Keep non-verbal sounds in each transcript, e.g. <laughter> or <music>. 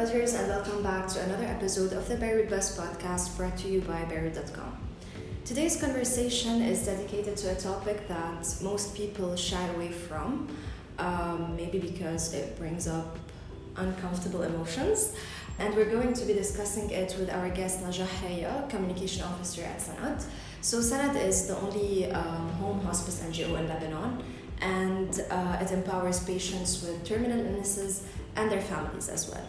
Buzzers, and welcome back to another episode of the Beirut Buzz podcast brought to you by Beirut.com. Today's conversation is dedicated to a topic that most people shy away from, um, maybe because it brings up uncomfortable emotions. And we're going to be discussing it with our guest Najah Raya, Communication Officer at Sanad. So, Sanad is the only um, home hospice NGO in Lebanon, and uh, it empowers patients with terminal illnesses and their families as well.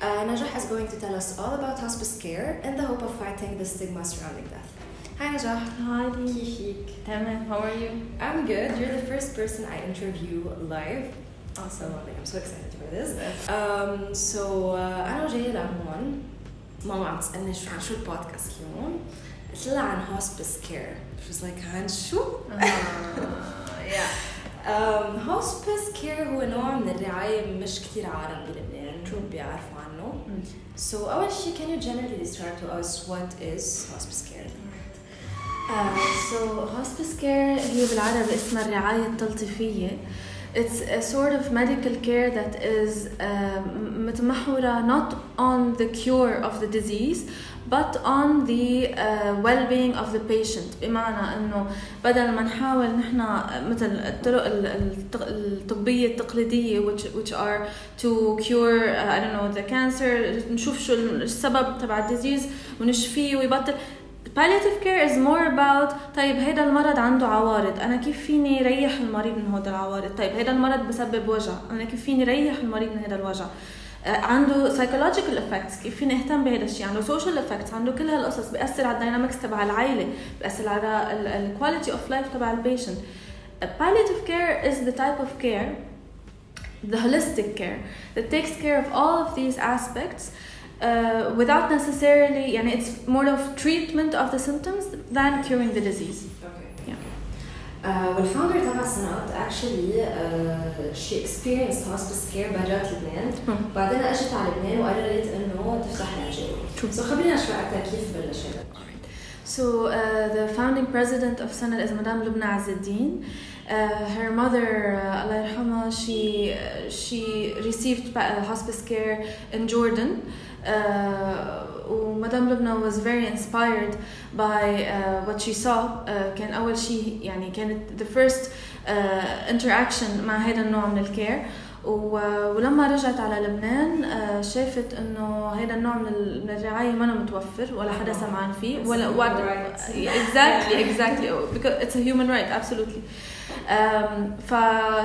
Uh, Najah is going to tell us all about hospice care in the hope of fighting the stigma surrounding death. Hi Najah. Hi, Kihik. Tamam, how are you? I'm good. You're the first person I interview live. Also, like, I'm so excited for this. Um, so uh, أنا جاية لهون ماما عم تسألني شو عن شو البودكاست اليوم قلت لها عن hospice care. She was like عن شو؟ yeah. <laughs> Um, hospice care هو نوع من الرعاية مش كتير عالم بلبنان شو بيعرفوا عنه. So أول شيء can you generally describe to us what is hospice care? Uh, so hospice care هي بالعربي اسمها الرعاية التلطيفية. It's a sort of medical care that is um, متمحورة not on the cure of the disease but on the uh, well-being of the patient. بمعنى إنه بدل ما نحاول نحن مثل الطرق ال- الت- الطبية التقليدية which, which are to cure uh, I don't know the cancer نشوف شو السبب تبع الديزيز ونشفيه ويبطل. Palliative care is more about طيب هيدا المرض عنده عوارض أنا كيف فيني ريح المريض من هذا العوارض؟ طيب هيدا المرض بسبب وجع أنا كيف فيني ريح المريض من هذا الوجع؟ عنده psychological effects كيف فيني اهتم بهذا الشيء عنده social effects عنده كل هالقصص بيأثر على الداينامكس تبع العائله بيأثر على ال quality of life تبع البيشنت palliative care is the type of care the holistic care that takes care of all of these aspects uh, without necessarily يعني it's more of treatment of the symptoms than curing the disease. well, founder Tama Sanad, actually, she experienced hospice care by جات لبنان، بعدين اجت على لبنان وقررت انه تفتح لاجئ. سو how شوي اكثر كيف بلشت. So, uh, the founding president of Sanad is Madame Lubna Azeddin. Uh, her mother, uh, Allah Irhama, she, uh, she received uh, hospice care in Jordan. Madame Lubna was very inspired by uh, what she saw. Uh, كان أول شيء يعني كانت the first uh, interaction مع هذا النوع من الكير و- ولما رجعت على لبنان آه، شافت إنه هذا النوع من ال- من الرعاية ما متوفر ولا حدا سمعان فيه It's ولا a human وعد- right. exactly exactly <laughs> because it's a human right absolutely um, ف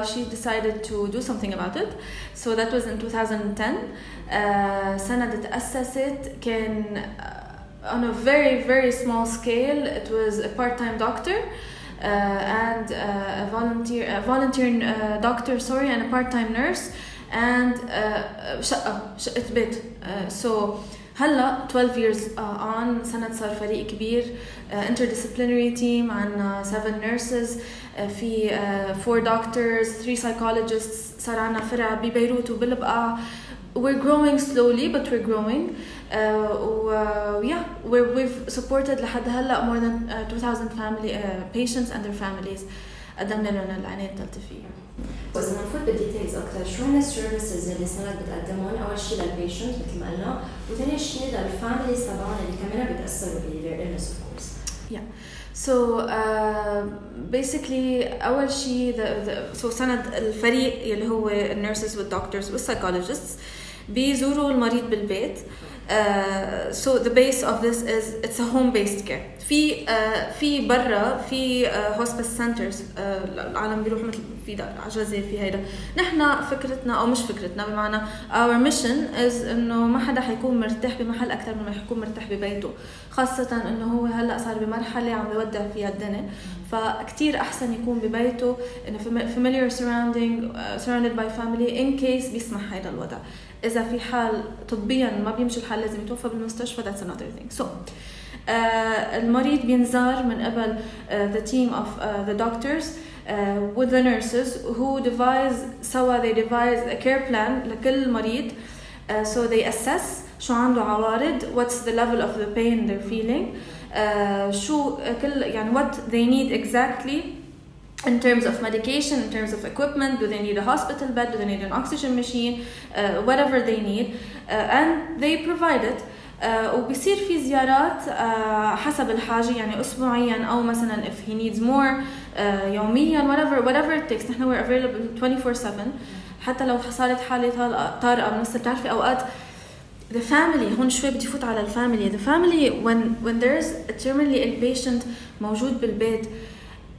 she decided to do something about it so that was in 2010 uh, سند تأسست كان uh, on a very very small scale it was a part-time doctor uh, and uh, a volunteer a volunteer uh, doctor sorry and a part-time nurse and uh, شقة شقة بيت uh, so هلا 12 years uh, on سند صار فريق كبير uh, interdisciplinary team عنا 7 nurses uh, في uh, 4 doctors 3 psychologists صار عنا فرع ببيروت وبالبقاع we're growing slowly but we're growing uh, و yeah we're, we've supported لحد هلا more than uh, 2000 family uh, patients and their families قدمنا لهم العناية التلطيفية واذا نفوت بالديتيلز أكثر شو هن السيرفيسز اللي سند بتقدمهم اول شيء للبيشنت مثل ما قلنا وثاني شيء للفاميليز تبعهم اللي كمان بيتاثروا ب their illness of course. So uh, basically أول شيء the, so سند الفريق اللي هو النيرسز والدكتورز والسايكولوجيستس بيزوروا المريض بالبيت. Uh, so the base of this is it's a home based care. في uh, في برا في uh, hospice centers uh, العالم بيروحوا مثل في عجزة في هيدا. نحن فكرتنا أو مش فكرتنا بمعنى our mission is إنه ما حدا حيكون مرتاح بمحل أكثر مما يكون مرتاح ببيته. خاصة إنه هو هلأ صار بمرحلة عم بيودع فيها الدنيا. فكتير أحسن يكون ببيته انه fami- familiar surrounding uh, surrounded by family in case بيسمح هذا الوضع. اذا في حال طبيا ما بيمشي الحال لازم يتوفى بالمستشفى another thing so uh, المريض بينزار من قبل uh, of uh, the doctors uh, with the nurses who devise سوا they devise a care plan لكل مريض uh, so they assess شو عنده عوارض what's the level of the pain they're feeling uh, شو كل يعني what they need exactly in terms of medication, in terms of equipment, do they need a hospital bed, do they need an oxygen machine, uh, whatever they need, uh, and they provide it. Uh, وبصير في زيارات uh, حسب الحاجة يعني أسبوعيا أو مثلا if he needs more uh, يوميا whatever whatever it takes نحن we're available 24/7 حتى لو صارت حالة طارئة- طارئة بنص بتعرفي أوقات the family هون شوي بدي فوت على الفاميلي the family when when there's a terminally ill patient موجود بالبيت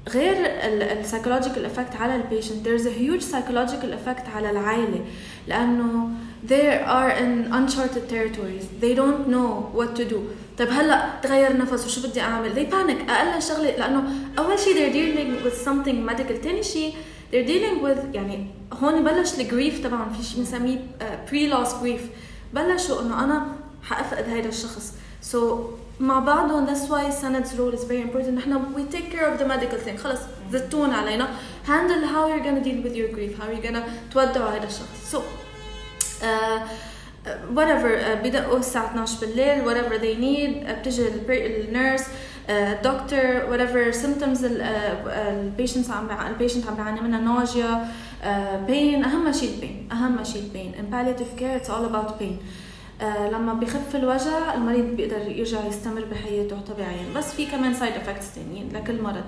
غير ال psychological effect على البيشنت there's a huge psychological effect على العائلة لأنه they are in uncharted territories they don't know what to do طيب هلا تغير نفس وشو بدي اعمل they panic أقل شغله لأنه اول شيء they're dealing with something medical ثاني شيء they're dealing with يعني هون بلش الجريف طبعا في شيء بنسميه بري loss grief بلشوا انه أنا حافقد هيدا الشخص so مع بعضهم that's why Sanad's role is very important نحن we take care of the medical thing خلص زتون علينا handle how you're gonna deal with your grief how you're gonna تودعوا هذا الشخص so uh, uh, whatever uh, بدقوا الساعة 12 بالليل whatever they need uh, بتجي النيرس الدكتور whatever symptoms البيشنت عم بيع- البيشنت عم بيعاني منها nausea uh, pain أهم شيء البين أهم شيء البين in palliative care it's all about pain uh, لما بخف الوجع المريض بيقدر يرجع يستمر بحياته طبيعيا بس في كمان side effects تانيين لكل مرض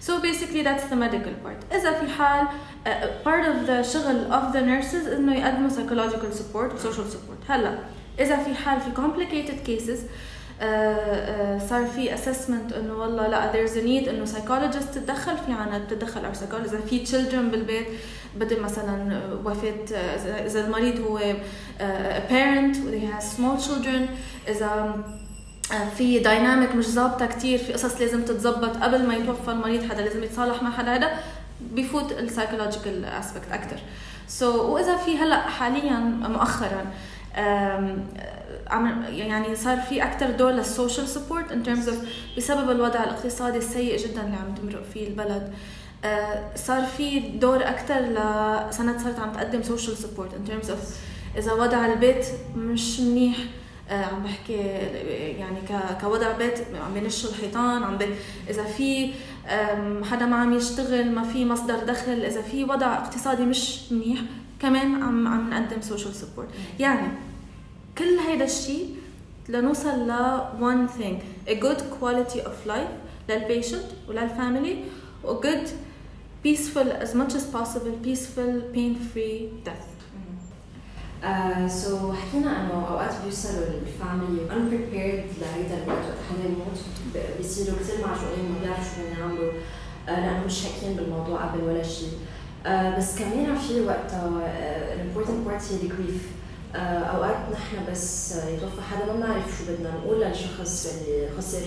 so basically that's the medical part إذا في حال uh, part of the شغل of the nurses إنه يقدموا psychological support و social support هلا إذا في حال في complicated cases uh, uh, صار في assessment انه والله لا there's a need انه psychologist تتدخل في عنا تتدخل أو psychologist اذا في children بالبيت بدل مثلا وفاة اذا إذا المريض هو a parent he has small children إذا آه، في دايناميك مش ظابطة كتير في قصص لازم تتظبط قبل ما يتوفى المريض حدا لازم يتصالح مع حدا هذا بفوت السايكولوجيكال اسبكت أكثر سو so, وإذا في هلأ حاليا مؤخرا عم يعني صار في أكثر دور للسوشيال سبورت ان terms اوف بسبب الوضع الاقتصادي السيء جدا اللي عم تمرق فيه البلد. آه، صار في دور أكثر لسند صارت عم تقدم سوشيال سبورت ان terms اوف إذا وضع البيت مش منيح آه، عم بحكي يعني كوضع بيت عم بينشوا الحيطان عم إذا في حدا ما عم يشتغل ما في مصدر دخل إذا في وضع اقتصادي مش منيح كمان عم عم نقدم سوشيال سبورت يعني كل هيدا الشيء لنوصل ل one thing a good quality of life للبيشنت وللفاميلي و good peaceful as much as possible peaceful pain free death سو حكينا انه اوقات بيوصلوا الفاميلي unprepared لهيدا الوقت. وقت حدا يموت بيصيروا كثير معجوقين ما بيعرفوا شو بدهم يعملوا آه، لأنه مش حاكيين بالموضوع قبل ولا شيء آه، بس كمان في وقتها الامبورتنت بارت هي الجريف أوقات نحن بس آه، يتوفى حدا ما بنعرف شو بدنا نقول للشخص اللي خسر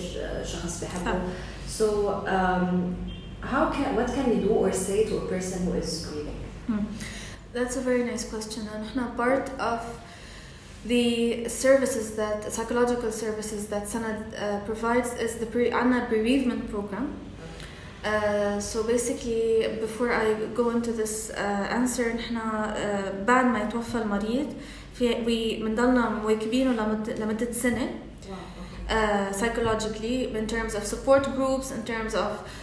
شخص بحبه. صح. so um, how can what can we do or say to a person who is grieving That's a very nice question. And احنا part of the services that psychological services that Sanad uh, provides is the pre عنا bereavement program. Uh, so basically before I go into this uh, answer نحنا uh, بعد ما يتوفى المريض في we بنضلنا مواكبينه لمدة لمدة سنة uh, psychologically in terms of support groups in terms of um, uh,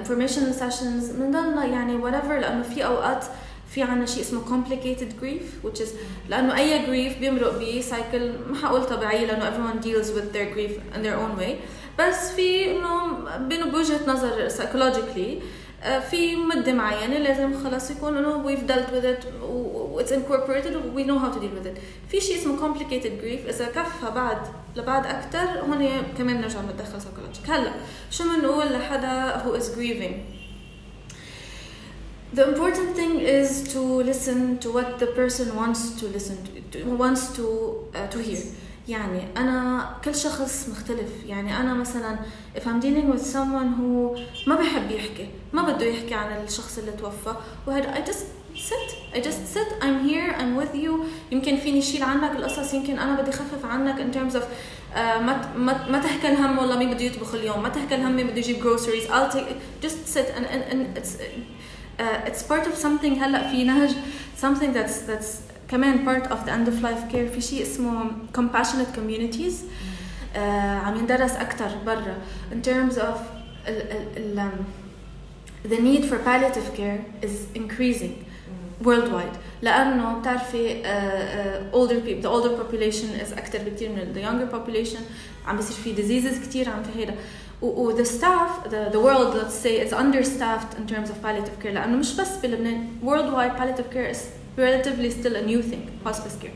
informational sessions بنضلنا يعني whatever لأنه في أوقات في عنا شيء اسمه complicated grief which is لأنه أي grief بيمرق بسايكل ما حقول طبيعية لأنه everyone deals with their grief in their own way بس في إنه بينه بوجهة نظر psychologically آه، في مدة معينة لازم خلاص يكون إنه we've dealt with it و it's incorporated we know how to deal with it في شيء اسمه complicated grief إذا كفى بعد لبعد أكتر هون كمان بنرجع نتدخل psychological هلا شو بنقول لحدا who is grieving The important thing is to listen to what the person wants to listen to, to wants to uh, to hear. يعني أنا كل شخص مختلف يعني أنا مثلا if I'm dealing with someone who ما بحب يحكي ما بده يحكي عن الشخص اللي توفى وهذا I just sit I just sit I'm here I'm with you يمكن فيني شيل عنك القصص يمكن أنا بدي أخفف عنك in terms of uh, ما ما ما تحكي الهم والله مين بده يطبخ اليوم ما تحكي الهم مين بده يجيب groceries I'll take just sit and and, and it's uh, it's part of something هلا في نهج something that's that's كمان part of the end of life care في شيء اسمه compassionate communities uh, عم يندرس اكثر برا in terms of ال ال ال um, the need for palliative care is increasing Worldwide لأنه بتعرفي uh, uh, older people the older population is أكثر بكثير من the younger population عم بيصير في diseases كثير عم في هيدا و the staff the, the world let's say is understaffed in terms of palliative care لأنه مش بس بلبنان worldwide palliative care is relatively still a new thing hospice care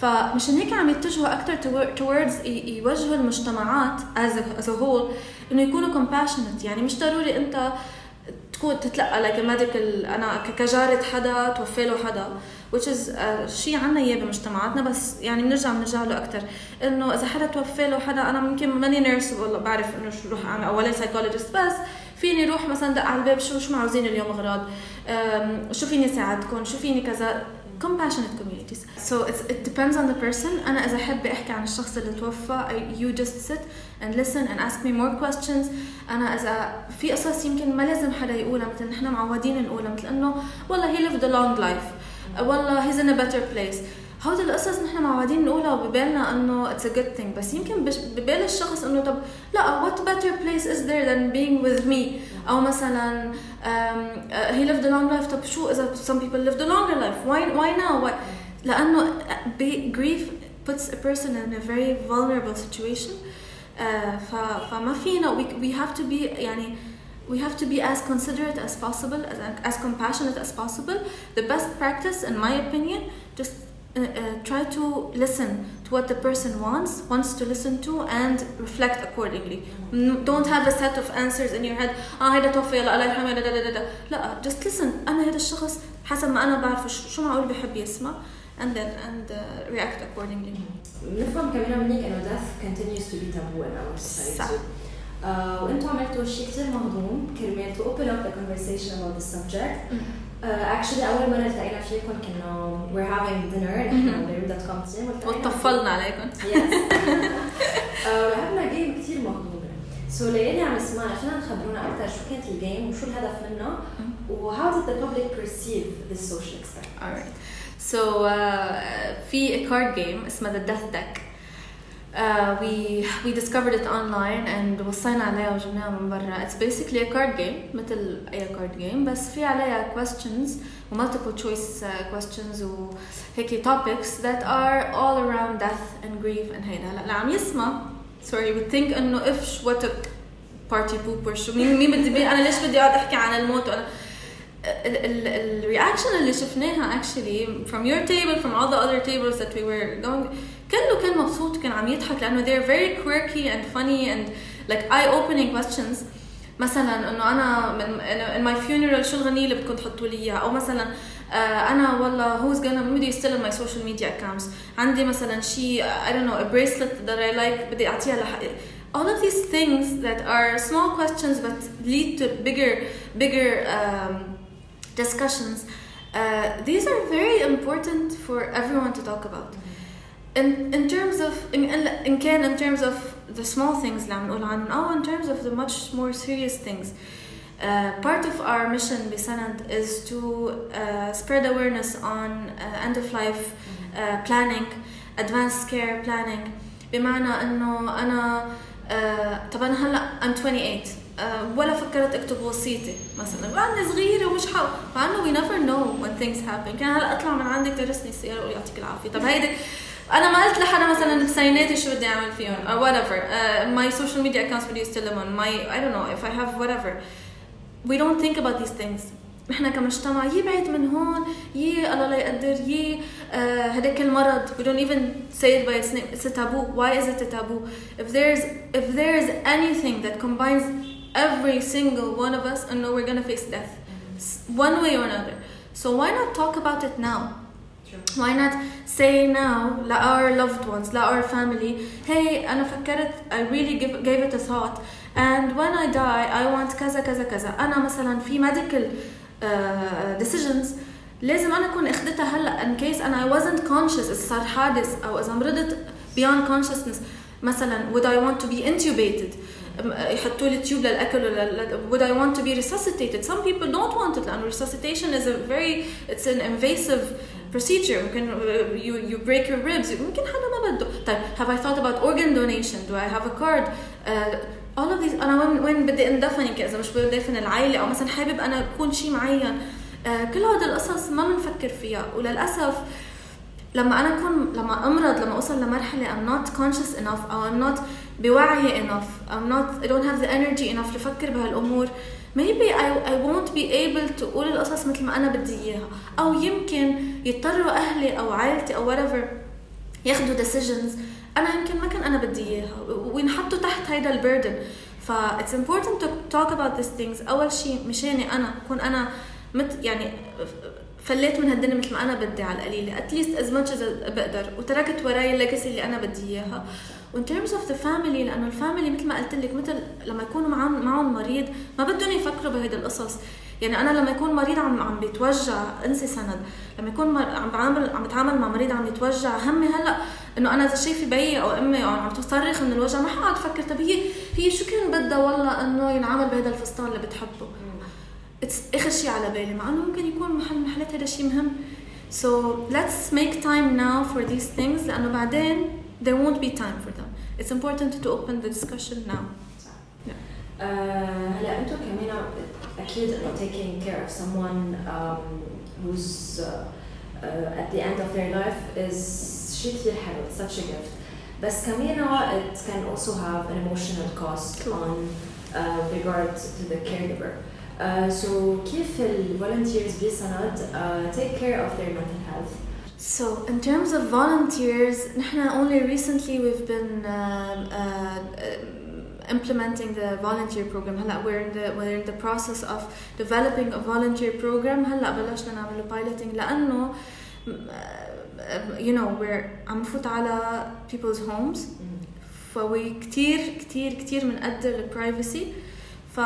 فمشان هيك عم يتجهوا أكثر towards يوجهوا المجتمعات as a, as a whole انه يكونوا compassionate يعني مش ضروري انت تكون تتلقى لك الميديكال أنا كجارة حدا توفي له حدا which is uh, شيء عنا إياه بمجتمعاتنا بس يعني بنرجع بنرجع له أكثر إنه إذا حدا توفي له حدا أنا ممكن ماني نيرس والله بعرف إنه شو روح أعمل اولا سايكولوجيست بس فيني روح مثلا دق على الباب شو شو معوزين اليوم اغراض شو فيني ساعدكم شو فيني كذا؟ compassionate communities so it depends on the person أنا إذا أحب أحكي عن الشخص اللي توفى you just sit and listen and ask me more questions أنا إذا في قصص يمكن ما لازم حدا يقولها مثل نحن معودين نقولها مثل إنه والله he lived a long life والله he's in a better place هود القصص نحن معودين نقولها ببالنا إنه اتس ا جود ثينج بس يمكن ببال الشخص إنه طب لا وات بيتر بليس از ذير ذان بينج وذ مي أو مثلا هي ليفد لونج لايف طب شو إذا سم بيبل ليفد لونج لايف واي واي ناو لأنه grief puts a person in a very vulnerable situation. Uh, فما فينا. We, we have to be يعني we have to be as considerate as possible as, as compassionate as possible. The best practice in my opinion just uh, uh, try to listen to what the person wants, wants to listen to, and reflect accordingly. Mm, don't have a set of answers in your head. اه هيدا توفي لا الله يرحمه لا لا لا just listen أنا هذا الشخص حسب ما أنا بعرفه شو معقول بحب يسمع and then and uh, react accordingly. نفهم كمان منيك إنه death continues to be taboo in our society. صح. Uh, وانتم عملتوا شيء كثير مهضوم كرمال to open up the conversation about the subject. اكشلي أول مرة التقينا فيكم كنا وير هافينج دينر نحن بيروت دوت كوم تيم وطفلنا عليكم. يس <laughs> ولعبنا جيم كثير مهضومه سو ليالي عم نسمعنا فينا تخبرونا أكثر شو كانت الجيم وشو الهدف منها وهاو did the public perceive this social experiment alright so uh, في a card game اسمها the death deck. uh, we we discovered it online and وصينا عليها وجبناها من برا it's basically a card game مثل اي card game بس في عليها questions و multiple choice uh, questions وهيك topics that are all around death and grief and هيدا هلا اللي عم يسمع sorry would think انه if what a party pooper شو مين مين بدي انا ليش بدي اقعد احكي عن الموت وانا الرياكشن اللي شفناها actually from your table from all the other tables that we were going كله كان مبسوط كان عم يضحك لانه they're very quirky and funny and like eye opening questions مثلا انه انا من in my funeral شو الغنية اللي بدكم تحطوا لي اياها او مثلا uh, انا والله who's gonna مين بده يستلم my social media accounts عندي مثلا شيء I don't know a bracelet that I like بدي اعطيها لح all of these things that are small questions but lead to bigger bigger um, discussions uh, these are very important for everyone to talk about in in terms of in, in كان in terms of the small things اللي عم نقول عنهم أو in terms of the much more serious things uh, part of our mission بسند is to uh, spread awareness on uh, end of life uh, planning advanced care planning بمعنى انه انا uh, طب انا هلا I'm 28 uh, آه، ولا فكرت اكتب وصيتي مثلا. مع صغيرة ومش حاول مع إنه وي نيفر نو وين ثينكس هابن كان هلأ أطلع من عندك درسني السيارة وقول يعطيك العافية. طب هيدي أنا ما قلت لحدا مثلا بسيناتي شو بدي أعمل فيهم أو وات ايفر ماي سوشيال ميديا اكونتس بدي استلمهم ماي اي دونت نو اف اي هاف وات ايفر وي دونت ثينك اباوت ذيس ثينكس نحن كمجتمع يي بعيد من هون يي الله لا يقدر يي آه، هذاك المرض. وي دونت ايفن سي ات باي اتس تابو واي از ات تابو اف ذيرز اف ذيرز اني anything that combines every single one of us and know we're gonna face death one way or another so why not talk about it now why not say now to our loved ones to our family hey أنا فكرت I really give, gave it a thought and when I die I want كذا كذا كذا أنا مثلا في medical uh, decisions لازم أنا أكون أخدتها هلا in case and I wasn't conscious إذا صار حادث أو إذا مرضت beyond consciousness مثلا would I want to be intubated يحطوا لي تيوب للاكل ولا would I want to be resuscitated some people don't want it لأنه resuscitation is a very it's an invasive procedure ممكن you you break your ribs ممكن حدا ما بده طيب have I thought about organ donation do I have a card uh, all of these أنا وين وين بدي اندفن يمكن اذا مش بدي ادفن العائله أو مثلا حابب أنا اكون شيء معين آه كل هذه القصص ما بنفكر فيها وللاسف لما أنا اكون لما امرض لما اوصل لمرحله I'm not conscious enough أو I'm not بوعي enough. I'm not I don't have the energy enough لفكر بهالأمور. Maybe I, I won't be able to أقول القصص مثل ما أنا بدي إياها. أو يمكن يضطروا أهلي أو عائلتي أو whatever ياخذوا decisions. أنا يمكن ما كان أنا بدي إياها. وينحطوا تحت هيدا البردن ف it's important to talk about these things. أول شيء مشاني أنا. أكون أنا مت يعني فليت من هالدنيا مثل ما أنا بدي على القليلة. اتليست از ماتش از بقدر. وتركت وراي الليجاسي اللي أنا بدي إياها. وان ترمز اوف ذا فاميلي لأنه الفاميلي مثل ما قلت لك مثل لما يكونوا معهم معهم مريض ما بدهم يفكروا بهيدي القصص. يعني أنا لما يكون مريض عم عم بيتوجع انسي سند. لما يكون عم بعمل عم بتعامل مع مريض عم يتوجع همي هلأ إنه أنا إذا شايفة بيي أو أمي أو عم تصرخ من الوجع ما حقعد أفكر طب هي هي شو كان بدها؟ والله إنه ينعمل بهذا الفستان اللي بتحبه. آخر شيء على بالي مع إنه ممكن يكون محل محلات هذا الشيء مهم. So let's make time now for these things لأنه بعدين there won't be time for it's important to open the discussion now هلا انتم كمان اكيد انه taking care of someone um, who's uh, uh, at the end of their life is شيء كثير حلو it's such a gift بس كمان it can also have an emotional cost on uh, regard to the caregiver uh, so كيف ال volunteers بسند uh, take care of their mental health So in terms of volunteers, نحن only recently we've been uh, uh, implementing the volunteer program. هلا we're in the we're in the process of developing a volunteer program. هلا بلشنا نعمل piloting لأنه you know we're عم نفوت على people's homes فوي كتير كتير كتير بنقدر البرايفسي ف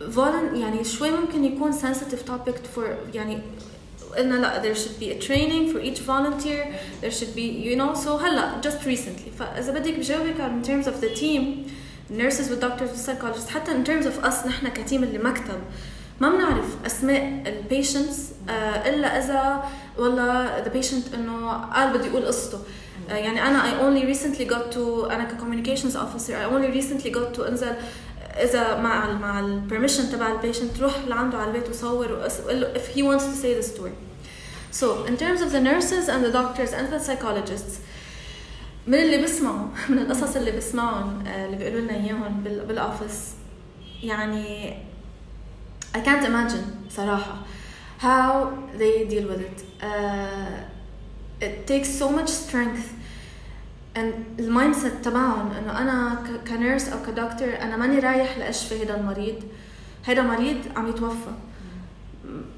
volun يعني شوي ممكن يكون sensitive topic for يعني قلنا لا there should be a training for each volunteer there should be you know so هلا just recently فاذا بدك بجاوبك in terms of the team nurses والدكتورز والسايكولوجيست حتى in terms of us نحن كتيم اللي مكتب ما بنعرف اسماء البيشنتس الا اذا والله the patient انه قال بده يقول قصته يعني انا I only recently got to انا كcommunications officer I only recently got to انزل اذا مع ال مع البرميشن تبع البيشنت روح لعنده على البيت وصور وقول له if he wants to say the story so in terms of the nurses and the doctors and the psychologists من اللي بسمعوا من القصص اللي بسمعهم اللي بيقولوا لنا اياهم بالاوفيس يعني I can't imagine صراحة how they deal with it uh, it takes so much strength and المايند سيت تبعهم انه انا كنيرس او كدكتور انا ماني رايح لاشفي هذا المريض هذا مريض عم يتوفى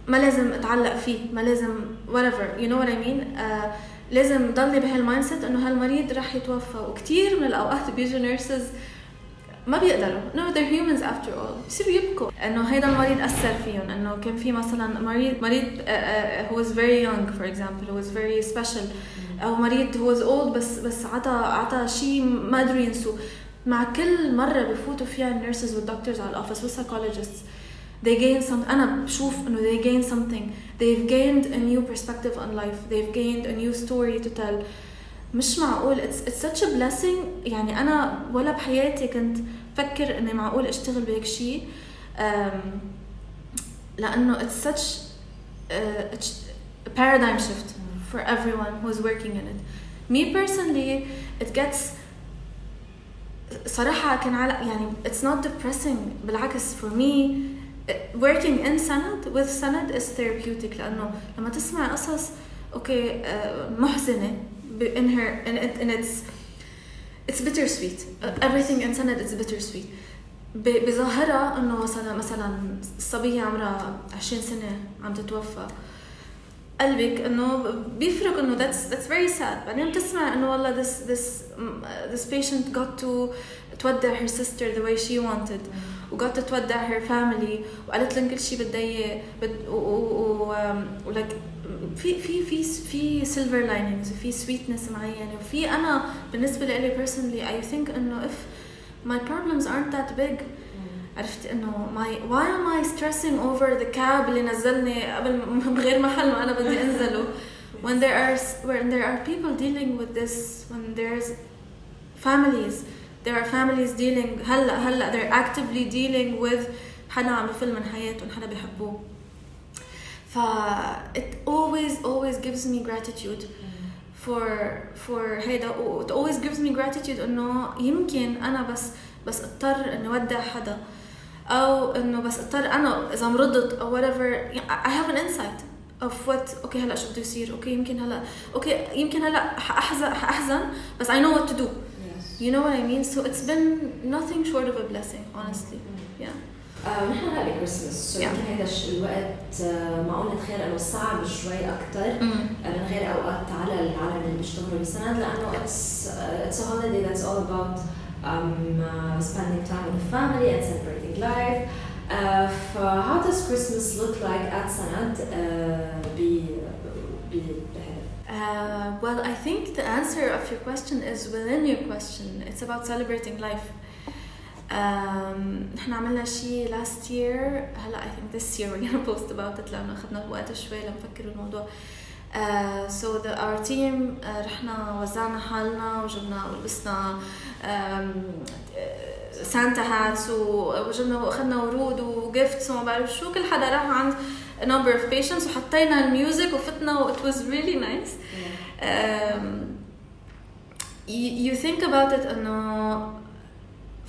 ما لازم أتعلق فيه ما لازم whatever you know what I mean uh, لازم ضلني بهالمايند سيت إنه هالمريض رح يتوفى. وكثير من الأوقات بيجوا نيرسز ما بيقدروا. No they're humans after all. بصيروا يبكوا. إنه هيدا المريض أثر فيهم. إنه كان في مثلا مريض مريض who was very young for example who was very special. أو مريض who was old بس بس عطى عطى شيء ما قدروا ينسوه. مع كل مرة بفوتوا فيها النيرسز والدكتورز على الاوفيس والسايكولوجيستس they gain some انا بشوف انه they gain something they've gained a new perspective on life they've gained a new story to tell مش معقول it's, it's such a blessing يعني انا ولا بحياتي كنت فكر اني معقول اشتغل بهيك شيء um, لانه it's such a, a paradigm shift for everyone who's working in it me personally it gets صراحة كان على يعني it's not depressing بالعكس for me working in سند with سند is therapeutic لأنه لما تسمع قصص اوكي محزنة in her in, it, in its it's bittersweet everything in سند is bittersweet بظاهرها انه مثلا مثلا الصبية عمرها 20 سنة عم تتوفى قلبك انه بيفرق انه that's that's very sad بعدين بتسمع انه والله this this this patient got to تودع her sister the way she wanted وقت تودع her family وقالت لهم كل شيء بدها اياه ولك في في في في silver linings وفي sweetness معينه وفي أنا بالنسبة لي personally I think انه if my problems aren't that big عرفت انه my why am I stressing over the cab اللي نزلني قبل بغير محل ما أنا بدي انزله when there are when there are people dealing with this when there's families there are families dealing هلا هلا they're actively dealing with حدا عم يفل من حياتهم حدا بيحبوه ف it always always gives me gratitude for for هيدا و it always gives me gratitude انه يمكن انا بس بس اضطر اني ودع حدا او انه بس اضطر انا اذا مرضت او whatever I have an insight of what اوكي هلا شو بده يصير اوكي يمكن هلا اوكي يمكن هلا حاحزن حاحزن بس I know what to do Yes. you know what I mean so it's been nothing short of a blessing honestly yeah آه، نحن هلا بكريسماس سو Yeah. يمكن هذا الش- الوقت آه، معقول نتخيل انه صعب شوي اكثر من غير اوقات على العالم اللي بيشتغلوا بسند لانه it's uh, it's a holiday that's all about um, uh, spending time with the family and celebrating life. Uh, ف how does Christmas look like at سند uh, ب ب بهذا؟ Uh, well, I think the answer of your question is within your question. It's about celebrating life. Um, نحن عملنا شيء last year هلا I think this year we're gonna post about it لأنه أخذنا وقت شوي لنفكر بالموضوع. Uh, so the, our team uh, رحنا وزعنا حالنا وجبنا ولبسنا سانتا هاتس وجبنا واخذنا ورود وجيفتس وما بعرف شو كل حدا راح عند a number of patients وحطينا الميوزك وفتنا و it was really nice um, you, you think about it انه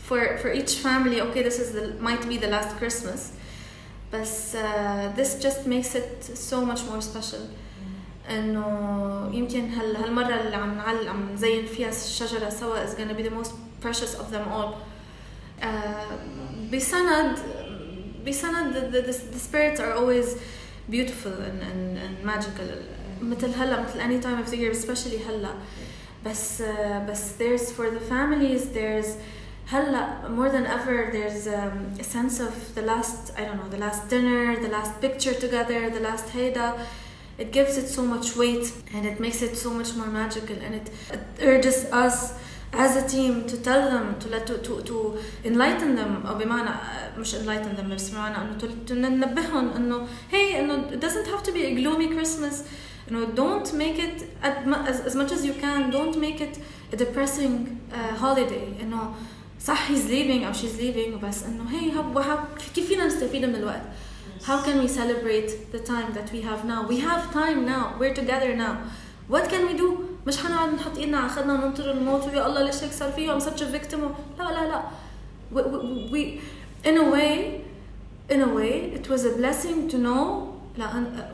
for for each family okay this is the might be the last Christmas but uh, this just makes it so much more special انه يمكن هال هالمره اللي عم نعل عم نزين فيها الشجره سوا is gonna be the most precious of them all uh, بسند بسند the, the, the, the spirits are always beautiful and, and, and magical مثل هلا مثل any time of the year especially هلا بس uh, بس there's for the families there's هلا more than ever there's um, a sense of the last I don't know the last dinner the last picture together the last هيدا it gives it so much weight and it makes it so much more magical and it, it urges us as a team to tell them to let to, to, to enlighten them او بمعنى مش enlighten them بس بمعنى انه to, to ننبههم انه hey انه it doesn't have to be a gloomy Christmas you know don't make it at, mu- as, as much as you can don't make it a depressing uh, holiday انه صح he's leaving او she's leaving بس انه hey how, how, كيف فينا نستفيد من الوقت how can we celebrate the time that we have now we have time now we're together now what can we do مش حنقعد نحط إيدنا على خدنا وننطر الموت ويا الله ليش هيك صار فيه such a victim لا لا لا. We, we, we in a way in a way it was a blessing to know لأن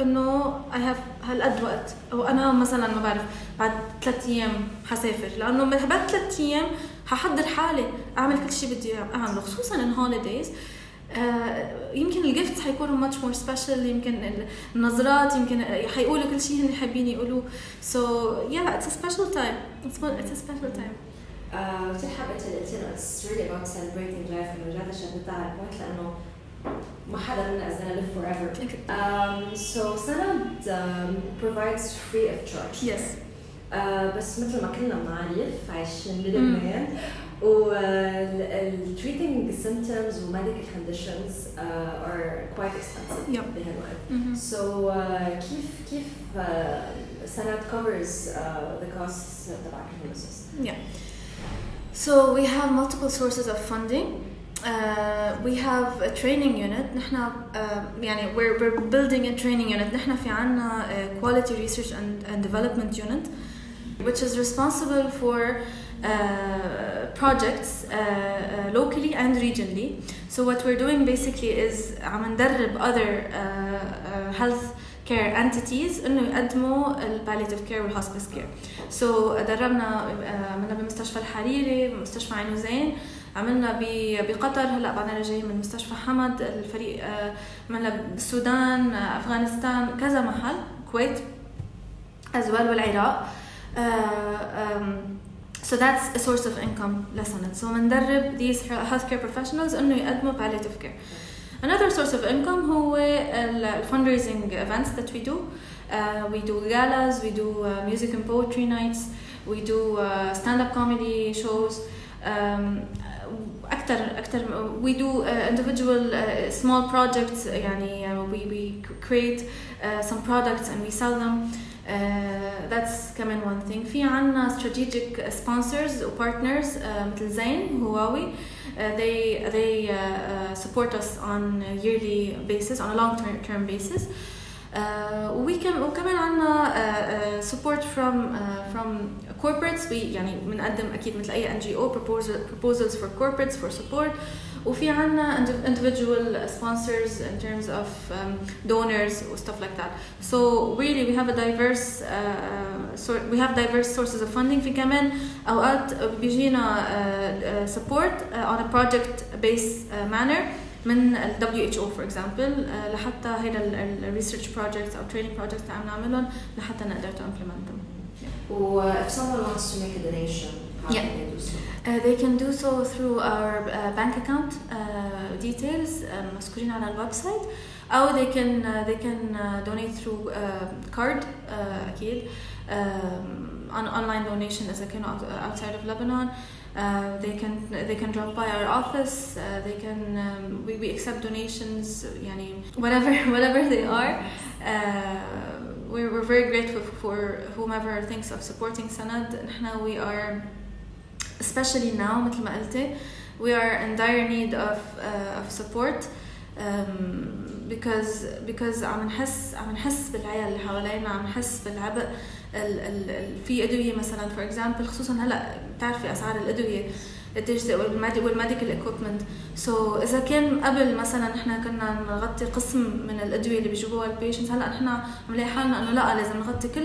أنه I have هالقد وقت. أو أنا مثلا ما بعرف بعد ثلاث أيام حسافر. لأنه بعد ثلاث أيام ححضر حالي أعمل كل شيء بدي أعمله. خصوصا holidays. آه، يمكن الجيفتس حيكونوا much more special يمكن النظرات يمكن حيقولوا كل شيء هن حابين يقولوه. So yeah it's a special time. It's, it's a special time. آه، كثير حابة اللي قلتي انه it's really about celebrating life انه رجعت شدتها على البوينت لأنه ما حدا منا is gonna live forever. Um, so Sanad um, provides free of charge. yes. آه، بس مثل ما كلنا بنعرف عايشين بلبنان و والتريتنج uh, uh, symptoms medical conditions uh, are quite expensive yep. بهالوقت. Mm -hmm. So uh, كيف uh, Sanad covers uh, the costs تبع الهيموسيس؟ Yeah. So we have multiple sources of funding. Uh, we have a training unit نحنا uh, يعني we're, we're building a training unit نحنا في عنا uh, quality research and, and development unit which is responsible for uh, uh, projects uh, uh, locally and regionally. So what we're doing basically is عم ندرب other uh, uh, health كير انتيتيز إنه يقدموا الباليتيف كير والهوسبيس كير سو دربنا uh, عملنا بمستشفى الحريري مستشفى عين وزين عملنا بقطر هلأ بعدنا جايين من مستشفى حمد الفريق uh، عملنا بالسودان أفغانستان كذا محل كويت أزوال والعراق. Um، so that's a source of income لسنة so بندرب these healthcare professionals انه يقدموا palliative care another source of income هو ال ال fundraising events that we do uh, we do galas we do uh, music and poetry nights we do uh, stand-up comedy shows um, أكتر أكتر we do uh, individual uh, small projects يعني uh, we we create uh, some products and we sell them Uh, that's كمان one thing في عنا strategic sponsors و partners uh, مثل زين هواوي uh, they they uh, uh, support us on a yearly basis on a long term, term basis uh, we can وكمان عنا uh, uh, support from uh, from corporates we يعني بنقدم اكيد مثل اي ان جي او proposals for corporates for support وفي عنا individual sponsors in terms of um, donors or stuff like that so really we have a diverse uh, sort we have diverse sources of funding في كمان اوقات بيجينا uh, support uh, on a project based uh, manner من ال WHO for example uh, لحتى هيدا ال research projects او training projects اللي عم نعملهم لحتى نقدر to implement them. Or if someone wants to make a donation, how Yeah. can they do so? Uh, they can do so through our uh, bank account uh, details um, مذكورين على الويب سايت أو they can uh, they can uh, donate through uh, card uh, أكيد um, on online donation إذا كانوا out- outside of Lebanon Uh, they can they can drop by our office. Uh, they can um, we, we accept donations. يعني whatever <laughs> whatever they are. Uh, we're, we're very grateful for whomever thinks of supporting Sanad. نحن we are especially now مثل ما قلتي we are in dire need of uh, of support um, because because عم نحس عم نحس بالعيال اللي حوالينا عم نحس بالعبء ال ال ال في أدوية مثلا فور اكزامبل خصوصا هلأ بتعرفي أسعار الأدوية. قديش والميديكال ايكويبمنت سو إذا كان قبل مثلا نحن كنا نغطي قسم من الأدوية اللي بيجيبوها البيشنتس هلأ نحن عم نلاقي حالنا إنه لأ لازم نغطي كل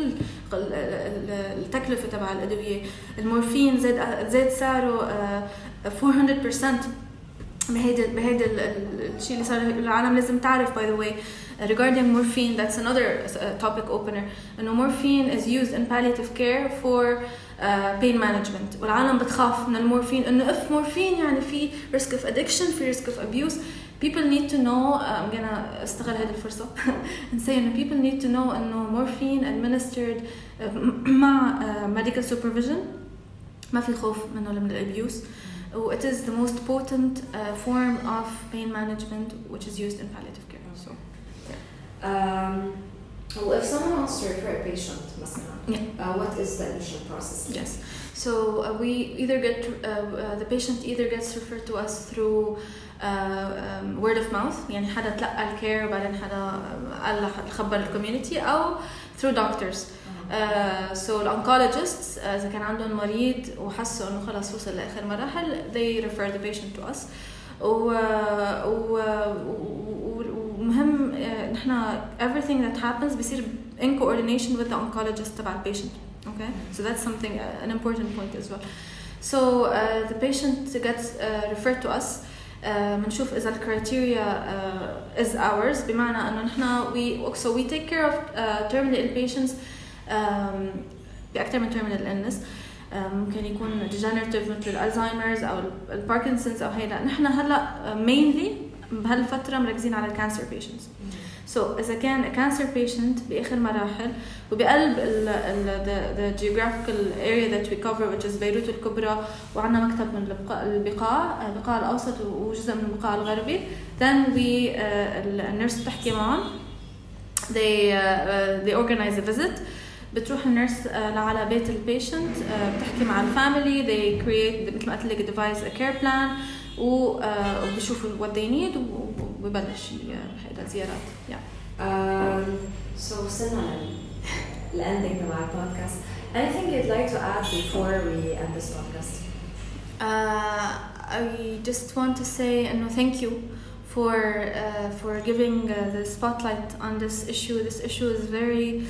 ال- ال- التكلفة تبع الأدوية. المورفين زاد زاد سعره آه، 400% بهيدا بهيدا ال- ال- الشيء اللي صار العالم لازم تعرف the way uh, regarding morphine that's another uh, topic opener. إنه morphine is used in palliative care for uh, pain management والعالم بتخاف من المورفين انه اف مورفين يعني في risk of addiction في risk of abuse people need to know uh, I'm gonna استغل هذه الفرصة <laughs> and say انه people need to know انه morphine administered uh, مع uh, medical supervision ما في خوف منه من الابيوس و it is the most potent uh, form of pain management which is used in palliative care so Um, well, if someone wants to refer a patient, مثلا, Yeah. uh, what is the admission process? Yes. So uh, we either get uh, uh, the patient either gets referred to us through uh, um, word of mouth يعني حدا تلقى الكير وبعدين حدا قال لح- خبر الكوميونتي أو through doctors. Uh, so الانكولوجيستس uh, اذا كان عندهم مريض وحسوا انه خلص وصل لاخر مراحل they refer the patient to us و, و, و, ومهم uh, نحن everything that happens بيصير in coordination with the oncologist تبع البيشنت okay so that's something uh, an important point as well so uh, the patient gets uh, referred to us uh, بنشوف اذا الكرايتيريا uh, is ours بمعنى انه نحن we so we take care of uh, terminal ill patients um, باكثر من terminal illness uh, ممكن يكون degenerative مثل الالزهايمرز او الباركنسونز او هيدا نحن هلا uh, mainly بهالفتره مركزين على الكانسر patients So إذا كان cancer patient بآخر مراحل وبقلب ال ال the, the geographical area that we cover which is بيروت الكبرى وعندنا مكتب من البقاع, البقاع البقاع الأوسط وجزء من البقاع الغربي. Then we uh, النيرس بتحكي معهم. They uh, uh, they organize a visit. بتروح النيرس uh, لعلى بيت البيشنت uh, بتحكي مع الفاميلي. They create مثل ما قلت لك devise a care plan uh, وبشوفوا what they need وببلش ي- هيدا الزيارات yeah. Um, so وصلنا للاندنج تبع البودكاست. Anything you'd like to add before we end this podcast? Uh, I just want to say no thank you for uh, for giving uh, the spotlight on this issue. This issue is very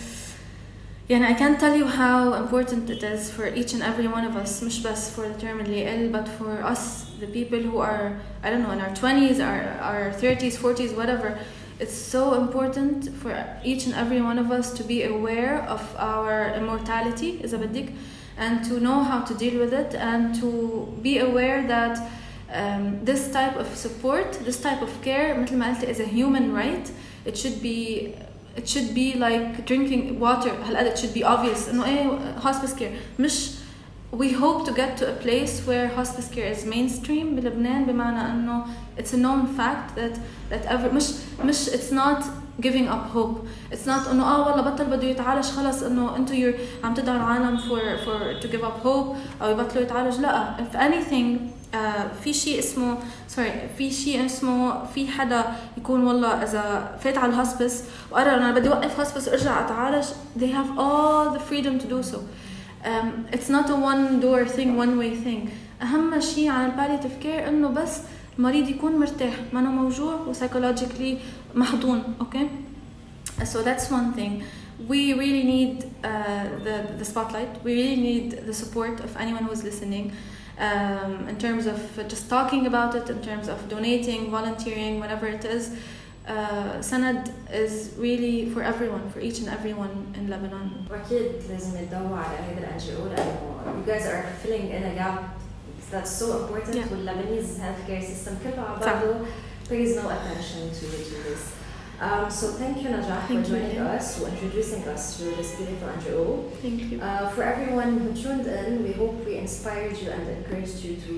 يعني I can't tell you how important it is for each and every one of us مش بس for the terminally ill but for us the people who are I don't know in our 20s our, our 30s 40s whatever it's so important for each and every one of us to be aware of our immortality إذا بدك and to know how to deal with it and to be aware that um, this type of support this type of care مثل ما قلت is a human right it should be it should be like drinking water هالقد it should be obvious انه ايه hospice care مش we hope to get to a place where hospice care is mainstream بلبنان بمعنى انه it's a known fact that that ever مش مش it's not giving up hope it's not انه اه والله بطل بده يتعالج خلص انه انتم you're عم تدعوا العالم for for to give up hope او يبطلوا يتعالج لا if anything uh, في شيء اسمه سوري في شيء اسمه في حدا يكون والله اذا فات على الهوسبس وقرر انا بدي اوقف هوسبس وارجع اتعالج they have all the freedom to do so um, it's not a one door thing one way thing اهم شيء عن الباليتيف كير انه بس المريض يكون مرتاح ما انه موجوع وسايكولوجيكلي محضون اوكي so that's one thing we really need uh, the, the spotlight we really need the support of anyone who's listening um, in terms of just talking about it in terms of donating volunteering whatever it is uh, Sanad is really for everyone for each and everyone in Lebanon واكيد لازم يتدوروا على هذا الان جي او لانه you guys are filling in a gap that's so important Yeah. with Lebanese healthcare system كله على صح. بعضه there is no attention to, to this um, so thank you Najah for Thank you. joining us for introducing us to this beautiful NGO thank you Uh, for everyone who tuned in, we hope we inspired you and encouraged you to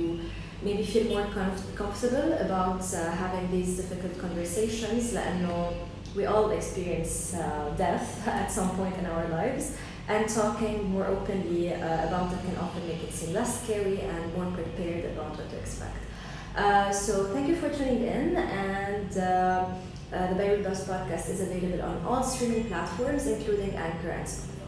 maybe feel more comf- comfortable about uh, having these difficult conversations. لأنه we all experience uh, death at <laughs> some point in our lives, and talking more openly uh, about it can often make it seem less scary and more prepared about what to expect. Uh, so thank you for tuning in, and uh, uh, the Beirut Bus podcast is available on all streaming platforms, including Anchor and Spotify.